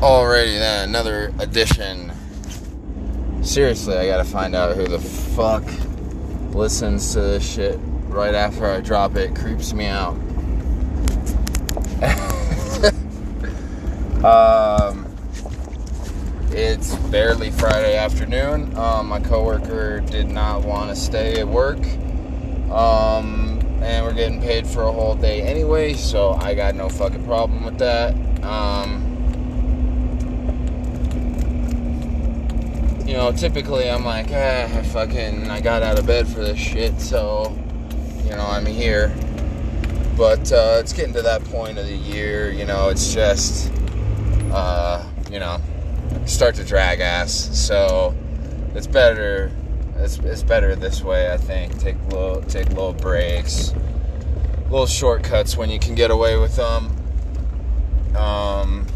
Alrighty then, another edition. Seriously, I gotta find out who the fuck listens to this shit right after I drop it. Creeps me out. um, it's barely Friday afternoon. Um, my coworker did not want to stay at work. Um, and we're getting paid for a whole day anyway, so I got no fucking problem with that. Um, you know, typically I'm like, ah, I fucking, I got out of bed for this shit, so, you know, I'm here. But uh, it's getting to that point of the year, you know, it's just, uh, you know, start to drag ass. So it's better it's, it's better this way, I think. Take little take little breaks, little shortcuts when you can get away with them. Um,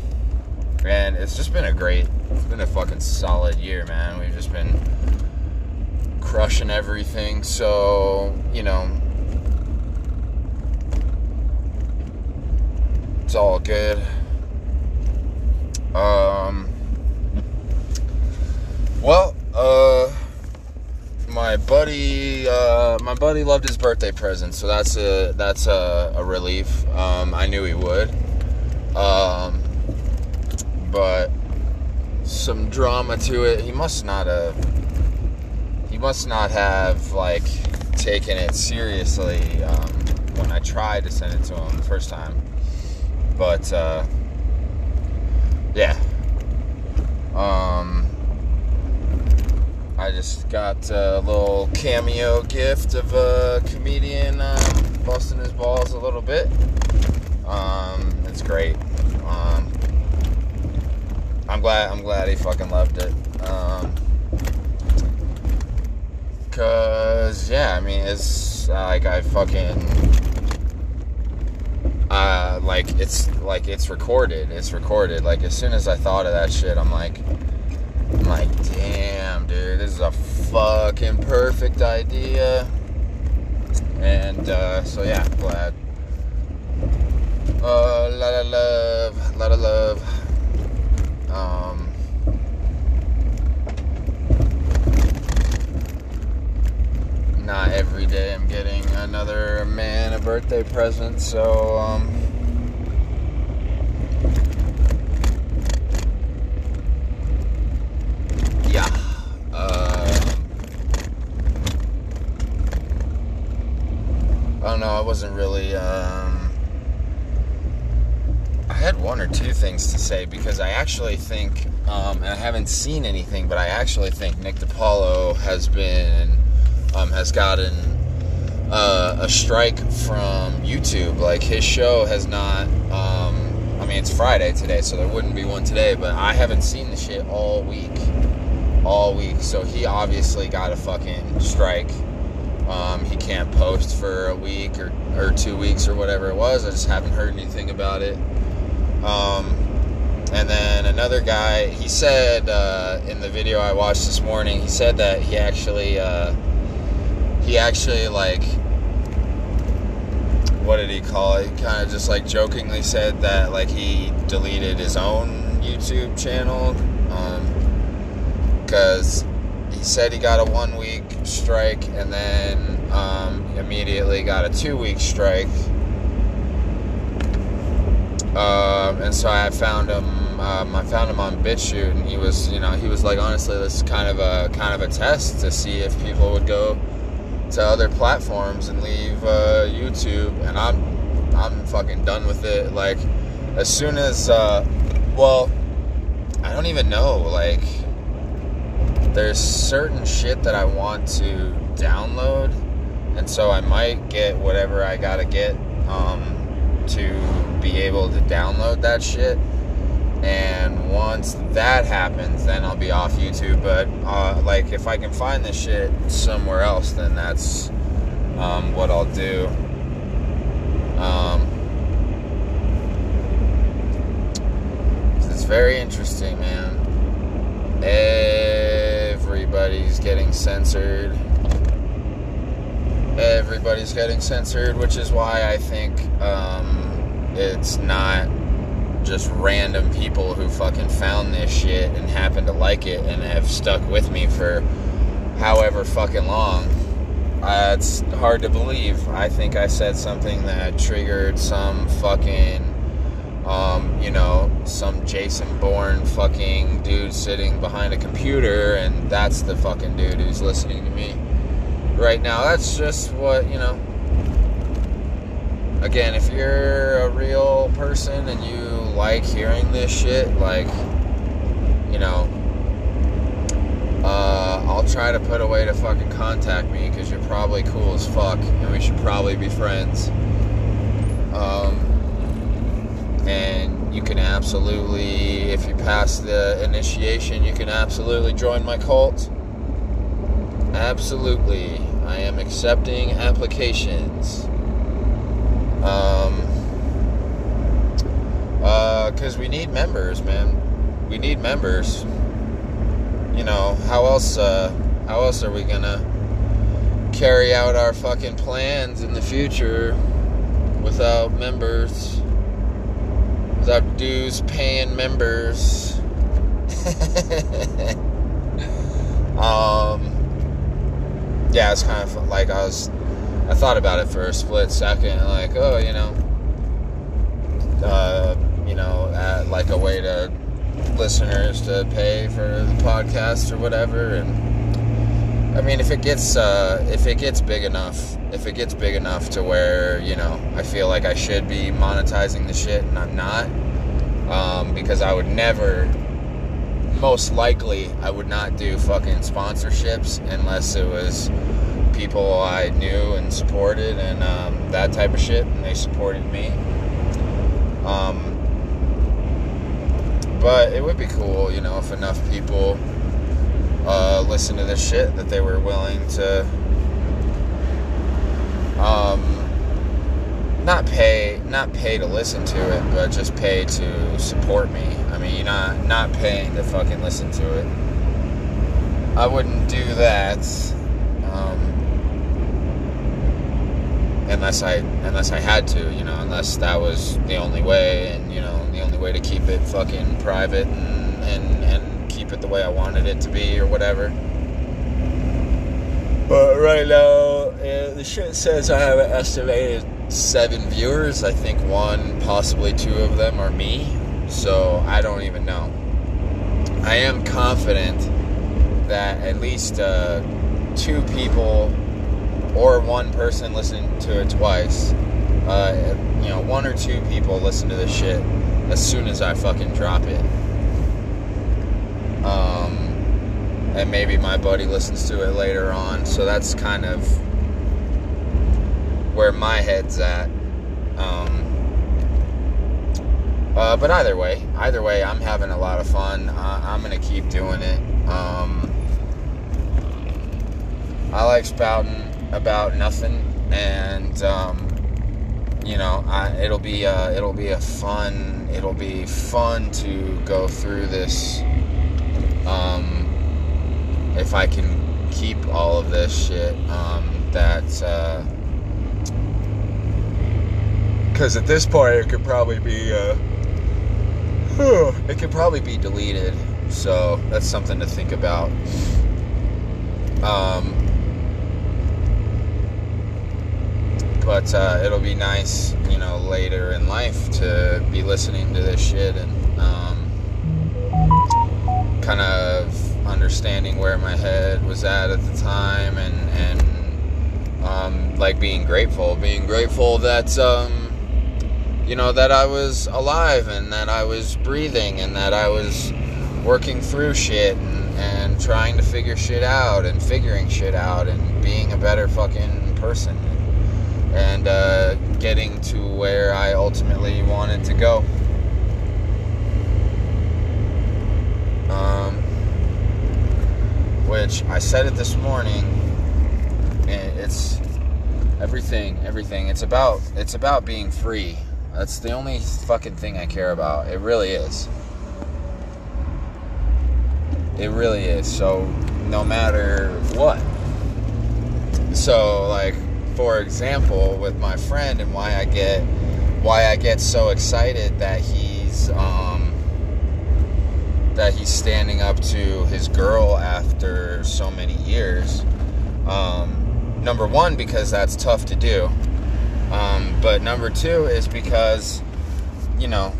and it's just been a great, it's been a fucking solid year, man. We've just been crushing everything. So you know, it's all good. Um, well, uh my buddy, uh, my buddy loved his birthday present, so that's a that's a, a relief. Um, I knew he would, um, but some drama to it. He must not have. He must not have like taken it seriously um, when I tried to send it to him the first time. But uh, yeah. Um, I just got a little cameo gift of a comedian um, busting his balls a little bit. Um, it's great. Um, I'm glad. I'm glad he fucking loved it. Um, Cause yeah, I mean it's uh, like I fucking uh, like it's like it's recorded. It's recorded. Like as soon as I thought of that shit, I'm like. I'm like, damn, dude, this is a fucking perfect idea. And uh, so yeah, glad. Uh, lot of love, lot of love. Um, not every day I'm getting another man a birthday present, so um. Yeah. Uh no, I wasn't really. Um, I had one or two things to say because I actually think, um, and I haven't seen anything, but I actually think Nick DiPaolo has been um, has gotten uh, a strike from YouTube. Like his show has not. Um, I mean, it's Friday today, so there wouldn't be one today. But I haven't seen the shit all week, all week. So he obviously got a fucking strike um, he can't post for a week or, or two weeks or whatever it was. I just haven't heard anything about it. Um, and then another guy, he said uh, in the video I watched this morning, he said that he actually, uh, he actually like, what did he call it? Kind of just like jokingly said that like he deleted his own YouTube channel because um, he said he got a one week strike and then um, immediately got a two week strike. Um, and so I found him. Um, I found him on BitChute, and he was, you know, he was like, honestly, this is kind of a kind of a test to see if people would go to other platforms and leave uh, YouTube. And I'm, I'm fucking done with it. Like, as soon as, uh, well, I don't even know, like there's certain shit that I want to download, and so I might get whatever I gotta get um, to be able to download that shit. And once that happens, then I'll be off YouTube. But uh, like, if I can find this shit somewhere else, then that's um, what I'll do. Um, it's very interesting, man. Everybody's getting censored. Everybody's getting censored, which is why I think um, it's not just random people who fucking found this shit and happen to like it and have stuck with me for however fucking long. Uh, it's hard to believe. I think I said something that triggered some fucking um, you know, some Jason Bourne fucking dude sitting behind a computer, and that's the fucking dude who's listening to me right now. That's just what, you know. Again, if you're a real person and you like hearing this shit, like, you know, uh, I'll try to put a way to fucking contact me because you're probably cool as fuck, and we should probably be friends. Um, and you can absolutely, if you pass the initiation, you can absolutely join my cult. Absolutely. I am accepting applications. Um, uh, cause we need members, man. We need members. You know, how else, uh, how else are we gonna carry out our fucking plans in the future without members? without dues paying members. um, yeah, it's kind of like I was. I thought about it for a split second, like, oh, you know, uh, know, like a way to listeners to pay for the podcast or whatever, and I mean, if it gets uh, if it gets big enough, if it gets big enough to where you know I feel like I should be monetizing the shit and I'm not, um, because I would never, most likely, I would not do fucking sponsorships unless it was people I knew and supported and um, that type of shit, and they supported me. Um, but it would be cool, you know, if enough people uh, listen to this shit that they were willing to um, not pay not pay to listen to it, but just pay to support me. I mean, not not paying to fucking listen to it. I wouldn't do that um, unless I unless I had to, you know, unless that was the only way, and you know, the only way to keep it fucking private and and and keep it the way I wanted it to be or whatever. But right now, uh, the shit says I have an estimated seven viewers. I think one, possibly two of them are me. So I don't even know. I am confident that at least uh, two people or one person listen to it twice, uh, you know, one or two people listen to this shit as soon as I fucking drop it. Um, and maybe my buddy listens to it later on. So that's kind of where my head's at. Um, uh, but either way, either way, I'm having a lot of fun. I'm gonna keep doing it. Um, I like spouting about nothing, and um, you know, I, it'll be a, it'll be a fun it'll be fun to go through this. Um, if I can keep all of this shit, um, that because uh, at this point it could probably be uh, it could probably be deleted. So that's something to think about. Um, but uh, it'll be nice, you know, later in life to be listening to this shit and um, kind of understanding where my head was at at the time and and um, like being grateful being grateful that um, you know that I was alive and that I was breathing and that I was working through shit and, and trying to figure shit out and figuring shit out and being a better fucking person and uh, getting to where I ultimately wanted to go. Um, which I said it this morning. And it's everything, everything. It's about it's about being free. That's the only fucking thing I care about. It really is. It really is. So no matter what. So like for example, with my friend and why I get why I get so excited that he's um, that he's standing up to his girl after so many years. Um, number one, because that's tough to do. Um, but number two is because, you know,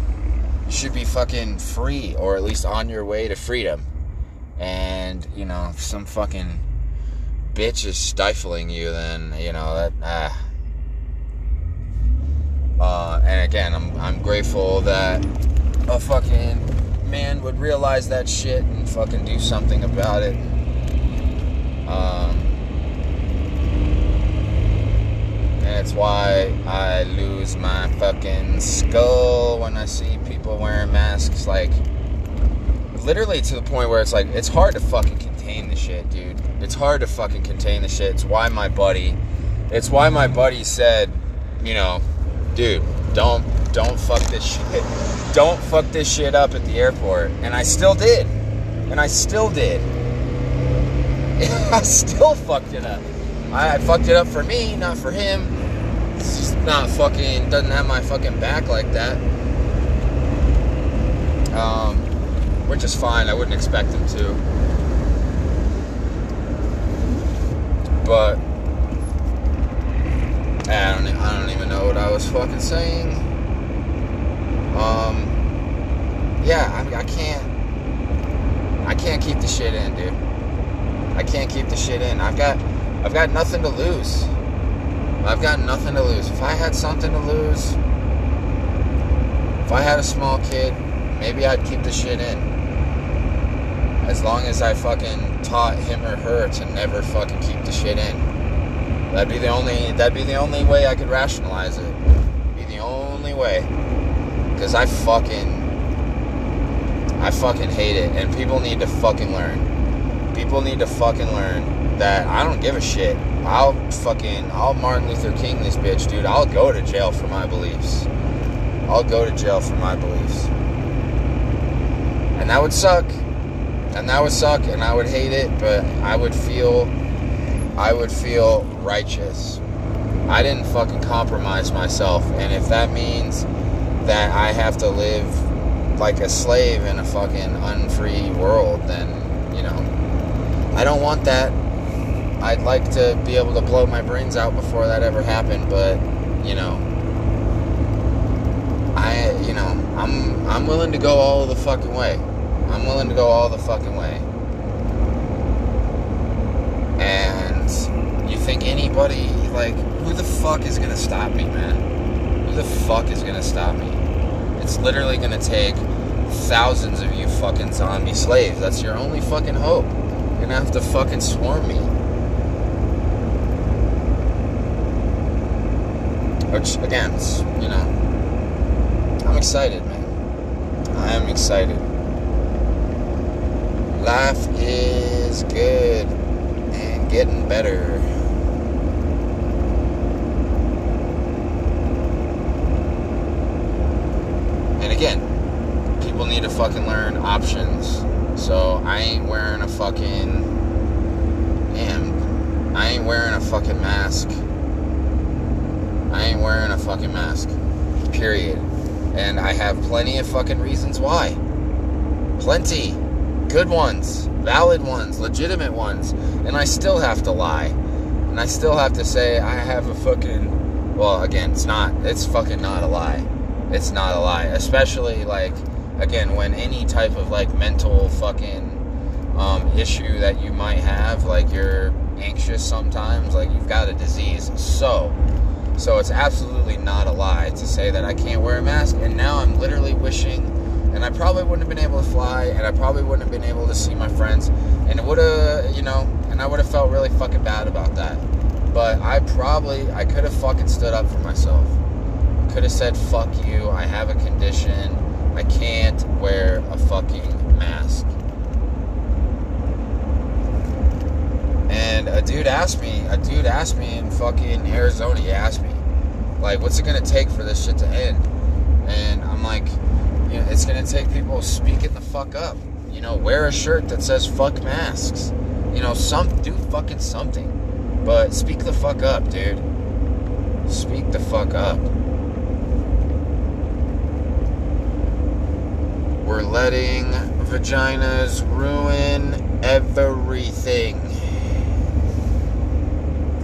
you should be fucking free or at least on your way to freedom. And, you know, some fucking bitch is stifling you, then, you know, that, ah. Uh, and again, I'm, I'm grateful that a fucking man would realize that shit and fucking do something about it. Um, and it's why I lose my fucking skull when I see people wearing masks. Like, literally to the point where it's like, it's hard to fucking contain the shit, dude. It's hard to fucking contain the shit. It's why my buddy, it's why my buddy said, you know, dude, don't, don't fuck this shit. Don't fuck this shit up at the airport. And I still did. And I still did. I still fucked it up. I, I fucked it up for me, not for him. It's just not fucking, doesn't have my fucking back like that. Um, which is fine. I wouldn't expect him to. But I don't, I don't even know what I was fucking saying. Um, yeah, I, I can't, I can't keep the shit in, dude. I can't keep the shit in. I've got, I've got nothing to lose. I've got nothing to lose. If I had something to lose, if I had a small kid, maybe I'd keep the shit in. As long as I fucking taught him or her to never fucking keep the shit in. That'd be the only that'd be the only way I could rationalize it. Be the only way. Cause I fucking I fucking hate it. And people need to fucking learn. People need to fucking learn that I don't give a shit. I'll fucking I'll Martin Luther King this bitch, dude. I'll go to jail for my beliefs. I'll go to jail for my beliefs. And that would suck. And that would suck and I would hate it, but I would feel I would feel righteous. I didn't fucking compromise myself. And if that means that I have to live like a slave in a fucking unfree world, then, you know, I don't want that. I'd like to be able to blow my brains out before that ever happened, but, you know, I, you know, I'm I'm willing to go all the fucking way. I'm willing to go all the fucking way. And you think anybody, like, who the fuck is gonna stop me, man? Who the fuck is gonna stop me? It's literally gonna take thousands of you fucking zombie slaves. That's your only fucking hope. You're gonna have to fucking swarm me. Which, again, you know, I'm excited, man. I am excited. Life is good and getting better. And again, people need to fucking learn options. So I ain't wearing a fucking. Damn. I ain't wearing a fucking mask. I ain't wearing a fucking mask. Period. And I have plenty of fucking reasons why. Plenty. Good ones. Valid ones. Legitimate ones. And I still have to lie. And I still have to say I have a fucking. Well, again, it's not. It's fucking not a lie. It's not a lie. Especially, like, again, when any type of, like, mental fucking um, issue that you might have, like, you're anxious sometimes, like, you've got a disease. So, so it's absolutely not a lie to say that I can't wear a mask. And now I'm literally wishing, and I probably wouldn't have been able to fly, and I probably wouldn't have been able to see my friends, and it would have, you know, and I would have felt really fucking bad about that. But I probably, I could have fucking stood up for myself. Could have said, fuck you, I have a condition, I can't wear a fucking mask. And a dude asked me, a dude asked me in fucking Arizona, he asked me, like, what's it gonna take for this shit to end? And I'm like, you know, it's gonna take people speaking the fuck up. You know, wear a shirt that says fuck masks. You know, some do fucking something. But speak the fuck up, dude. Speak the fuck up. we're letting vaginas ruin everything.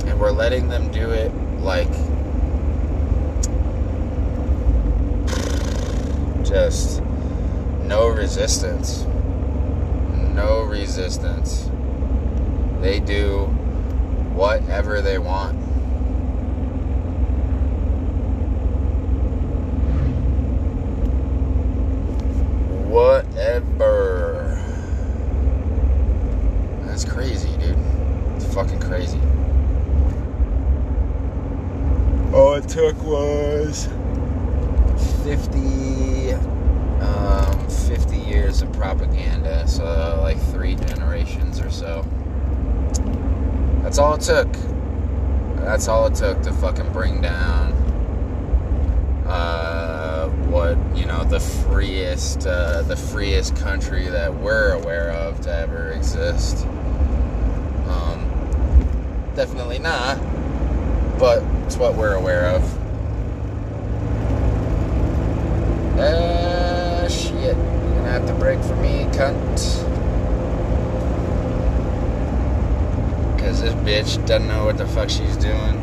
And we're letting them do it like just no resistance. No resistance. They do whatever they want. Whatever. That's crazy, dude. It's fucking crazy. All it took was 50, um, 50 years of propaganda, so like three generations or so. That's all it took. That's all it took to fucking bring down uh, what you know the freest uh, the freest country that we're aware of to ever exist. Um, definitely not, but it's what we're aware of. Uh, shit. You're gonna have to break for me, cunt. Because this bitch doesn't know what the fuck she's doing.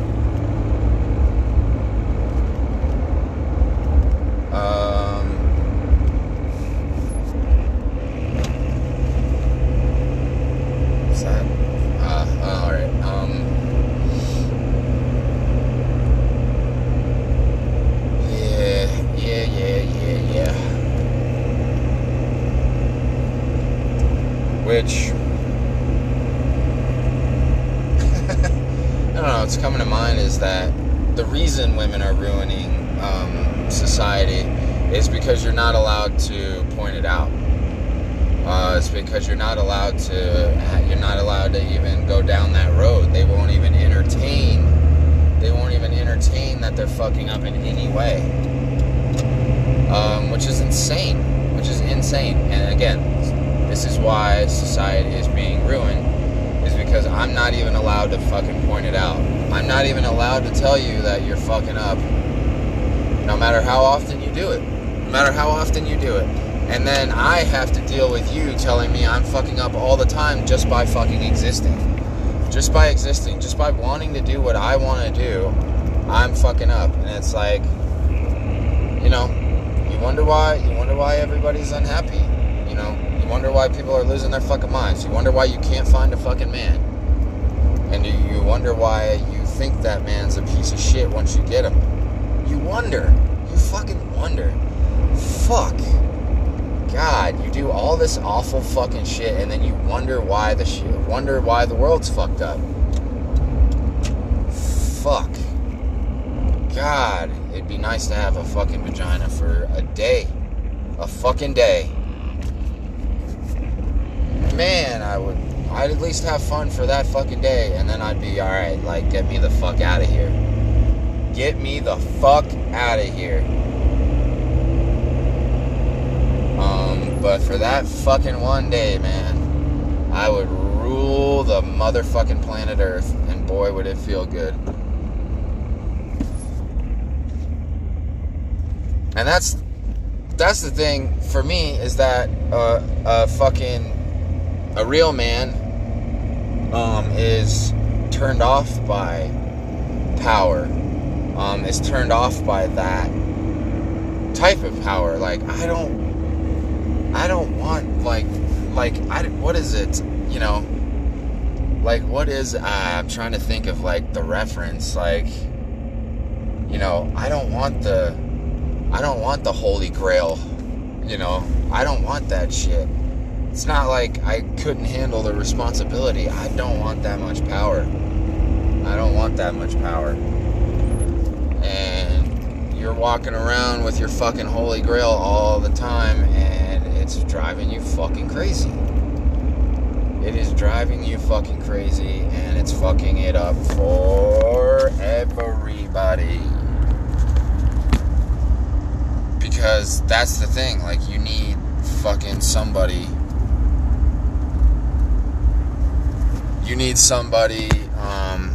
Um. What's that? Uh, oh, alright. Um. Yeah, yeah, yeah, yeah, yeah. Which. I don't know, what's coming to mind is that the reason women are ruining um, society is because you're not allowed to point it out. Uh, it's because you're not allowed to, you're not allowed to even go down that road. They won't even entertain, they won't even entertain that they're fucking up in any way. Um, which is insane, which is insane. And again, this is why society is being ruined is because I'm not even allowed to fucking point it out. I'm not even allowed to tell you that you're fucking up no matter how often you do it. No matter how often you do it. And then I have to deal with you telling me I'm fucking up all the time just by fucking existing. Just by existing, just by wanting to do what I want to do, I'm fucking up. And it's like, you know, you wonder why, you wonder why everybody's unhappy. You know, you wonder why people are losing their fucking minds. You wonder why you can't find a fucking man. And you wonder why you think that man's a piece of shit once you get him. You wonder. You fucking wonder. Fuck. God, you do all this awful fucking shit and then you wonder why the shit, wonder why the world's fucked up. Fuck. God, it'd be nice to have a fucking vagina for a day. A fucking day. Man, I would I'd at least have fun for that fucking day and then I'd be alright, like get me the fuck out of here. Get me the fuck out of here. Um, but for that fucking one day, man, I would rule the motherfucking planet Earth, and boy, would it feel good. And that's that's the thing for me is that uh, a fucking a real man um, is turned off by power. Um, is turned off by that type of power. Like I don't, I don't want like, like I what is it? You know, like what is? Uh, I'm trying to think of like the reference. Like, you know, I don't want the, I don't want the Holy Grail. You know, I don't want that shit. It's not like I couldn't handle the responsibility. I don't want that much power. I don't want that much power. And you're walking around with your fucking holy grail all the time and it's driving you fucking crazy. It is driving you fucking crazy and it's fucking it up for everybody. Because that's the thing, like you need fucking somebody you need somebody um,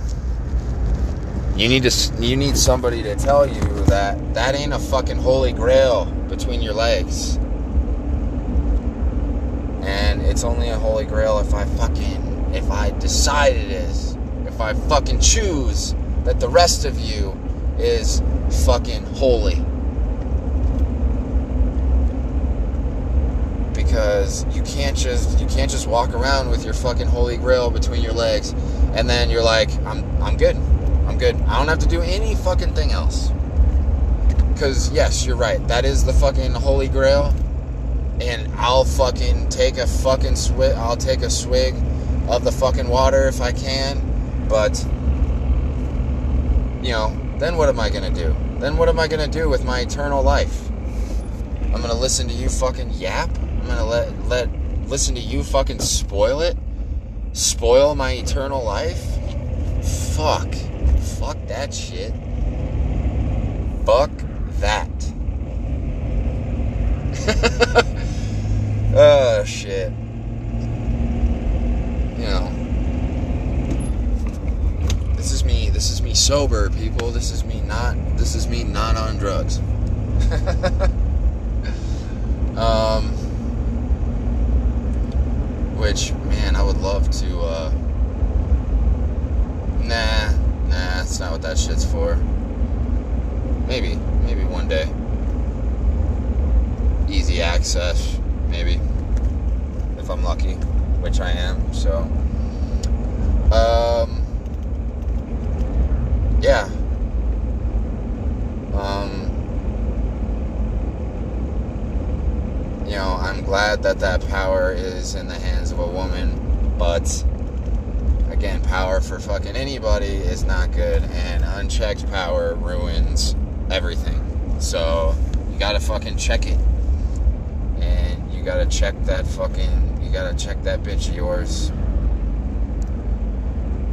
you need to you need somebody to tell you that that ain't a fucking holy grail between your legs And it's only a holy grail if I fucking if I decide it is. If I fucking choose that the rest of you is fucking holy. Because you can't just you can't just walk around with your fucking holy grail between your legs and then you're like, I'm I'm good. I'm good. I don't have to do any fucking thing else. Cause yes, you're right. That is the fucking holy grail. And I'll fucking take a fucking swig I'll take a swig of the fucking water if I can. But you know, then what am I gonna do? Then what am I gonna do with my eternal life? I'm gonna listen to you fucking yap? I'm gonna let let listen to you fucking spoil it? Spoil my eternal life? Fuck. Fuck that shit. Fuck that. oh shit. You know. This is me. This is me sober, people. This is me not. This is me not on drugs. um, which man, I would love to. Uh, nah, nah, that's not what that shit's for. Maybe, maybe one day. Easy access, maybe, if I'm lucky, which I am. So, um yeah. Um, you know, I'm glad that that power is in the hands of a woman, but again, power for fucking anybody is not good, and unchecked power ruins everything. So, you gotta fucking check it. And you gotta check that fucking, you gotta check that bitch of yours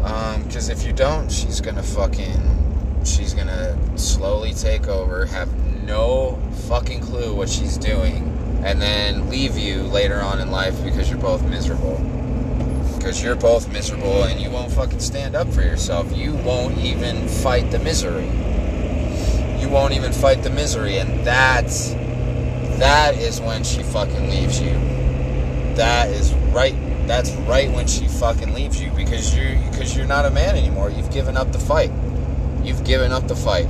Um, because um, if you don't, she's gonna fucking, she's gonna slowly take over, have no fucking clue what she's doing, and then leave you later on in life because you're both miserable. Because you're both miserable and you won't fucking stand up for yourself. You won't even fight the misery. You won't even fight the misery, and that's that is when she fucking leaves you. That is right that's right when she fucking leaves you because you because you're not a man anymore. You've given up the fight. You've given up the fight.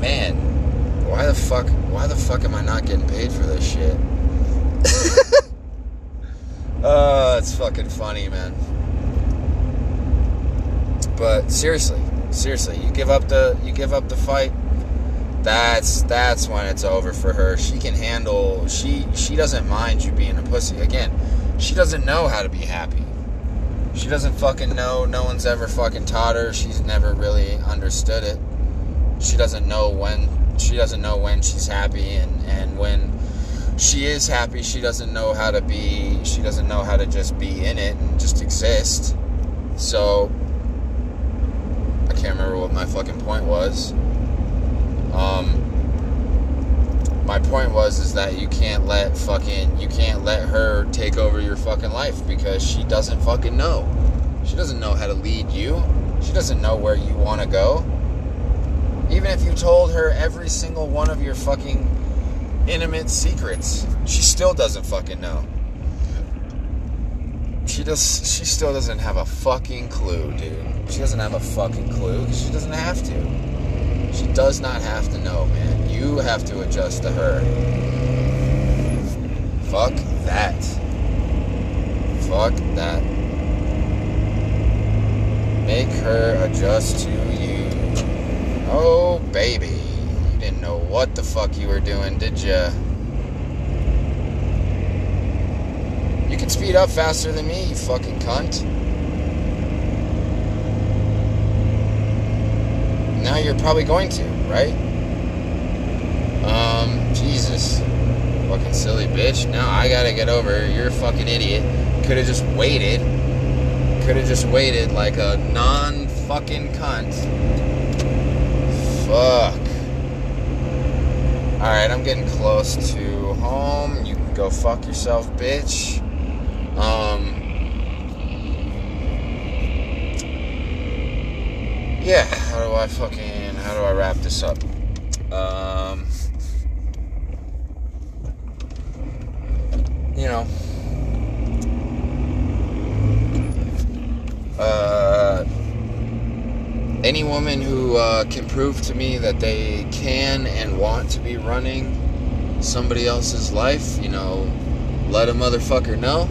Man, why the fuck why the fuck am I not getting paid for this shit? uh, it's fucking funny, man. But seriously, seriously, you give up the you give up the fight that's that's when it's over for her. She can handle she she doesn't mind you being a pussy. Again, she doesn't know how to be happy. She doesn't fucking know. No one's ever fucking taught her. She's never really understood it. She doesn't know when she doesn't know when she's happy and and when she is happy, she doesn't know how to be she doesn't know how to just be in it and just exist. So I can't remember what my fucking point was. Um, my point was is that you can't let fucking you can't let her take over your fucking life because she doesn't fucking know. She doesn't know how to lead you. She doesn't know where you want to go. Even if you told her every single one of your fucking intimate secrets, she still doesn't fucking know. She does she still doesn't have a fucking clue, dude. She doesn't have a fucking clue. She doesn't have to. She does not have to know, man. You have to adjust to her. Fuck that. Fuck that. Make her adjust to you. Oh, baby. Didn't know what the fuck you were doing, did ya? You can speed up faster than me, you fucking cunt. now you're probably going to, right? Um, Jesus. Fucking silly bitch. Now I gotta get over. You're a fucking idiot. Could have just waited. Could have just waited like a non fucking cunt. Fuck. Alright, I'm getting close to home. You can go fuck yourself, bitch. Um, yeah, how do I fucking how do I wrap this up? Um you know, uh, any woman who uh, can prove to me that they can and want to be running somebody else's life, you know, let a motherfucker know.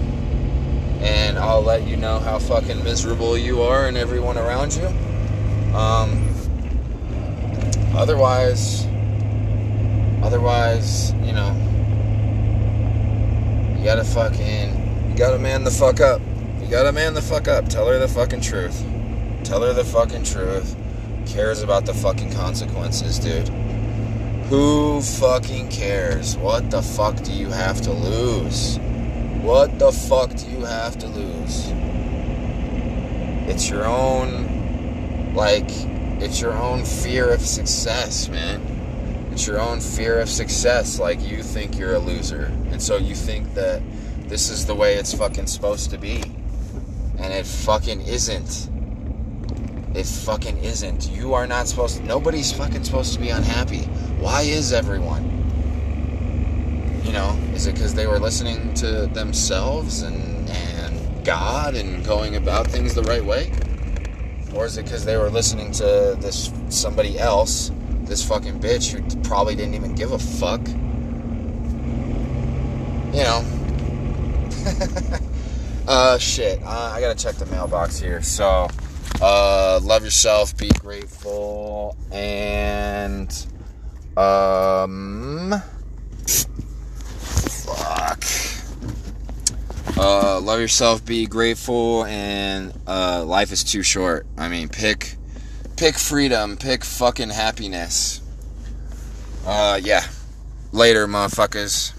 And I'll let you know how fucking miserable you are and everyone around you. Um, otherwise, otherwise, you know, you gotta fucking, you gotta man the fuck up. You gotta man the fuck up. Tell her the fucking truth. Tell her the fucking truth. Cares about the fucking consequences, dude. Who fucking cares? What the fuck do you have to lose? What the fuck do you have to lose? It's your own, like, it's your own fear of success, man. It's your own fear of success. Like, you think you're a loser. And so you think that this is the way it's fucking supposed to be. And it fucking isn't. It fucking isn't. You are not supposed to. Nobody's fucking supposed to be unhappy. Why is everyone? You know, is it because they were listening to themselves and, and God and going about things the right way? Or is it because they were listening to this somebody else, this fucking bitch who probably didn't even give a fuck? You know. uh, shit. Uh, I gotta check the mailbox here. So, uh, love yourself, be grateful, and, um, fuck. Uh, love yourself, be grateful, and, uh, life is too short. I mean, pick, pick freedom, pick fucking happiness. Uh, yeah. Later, motherfuckers.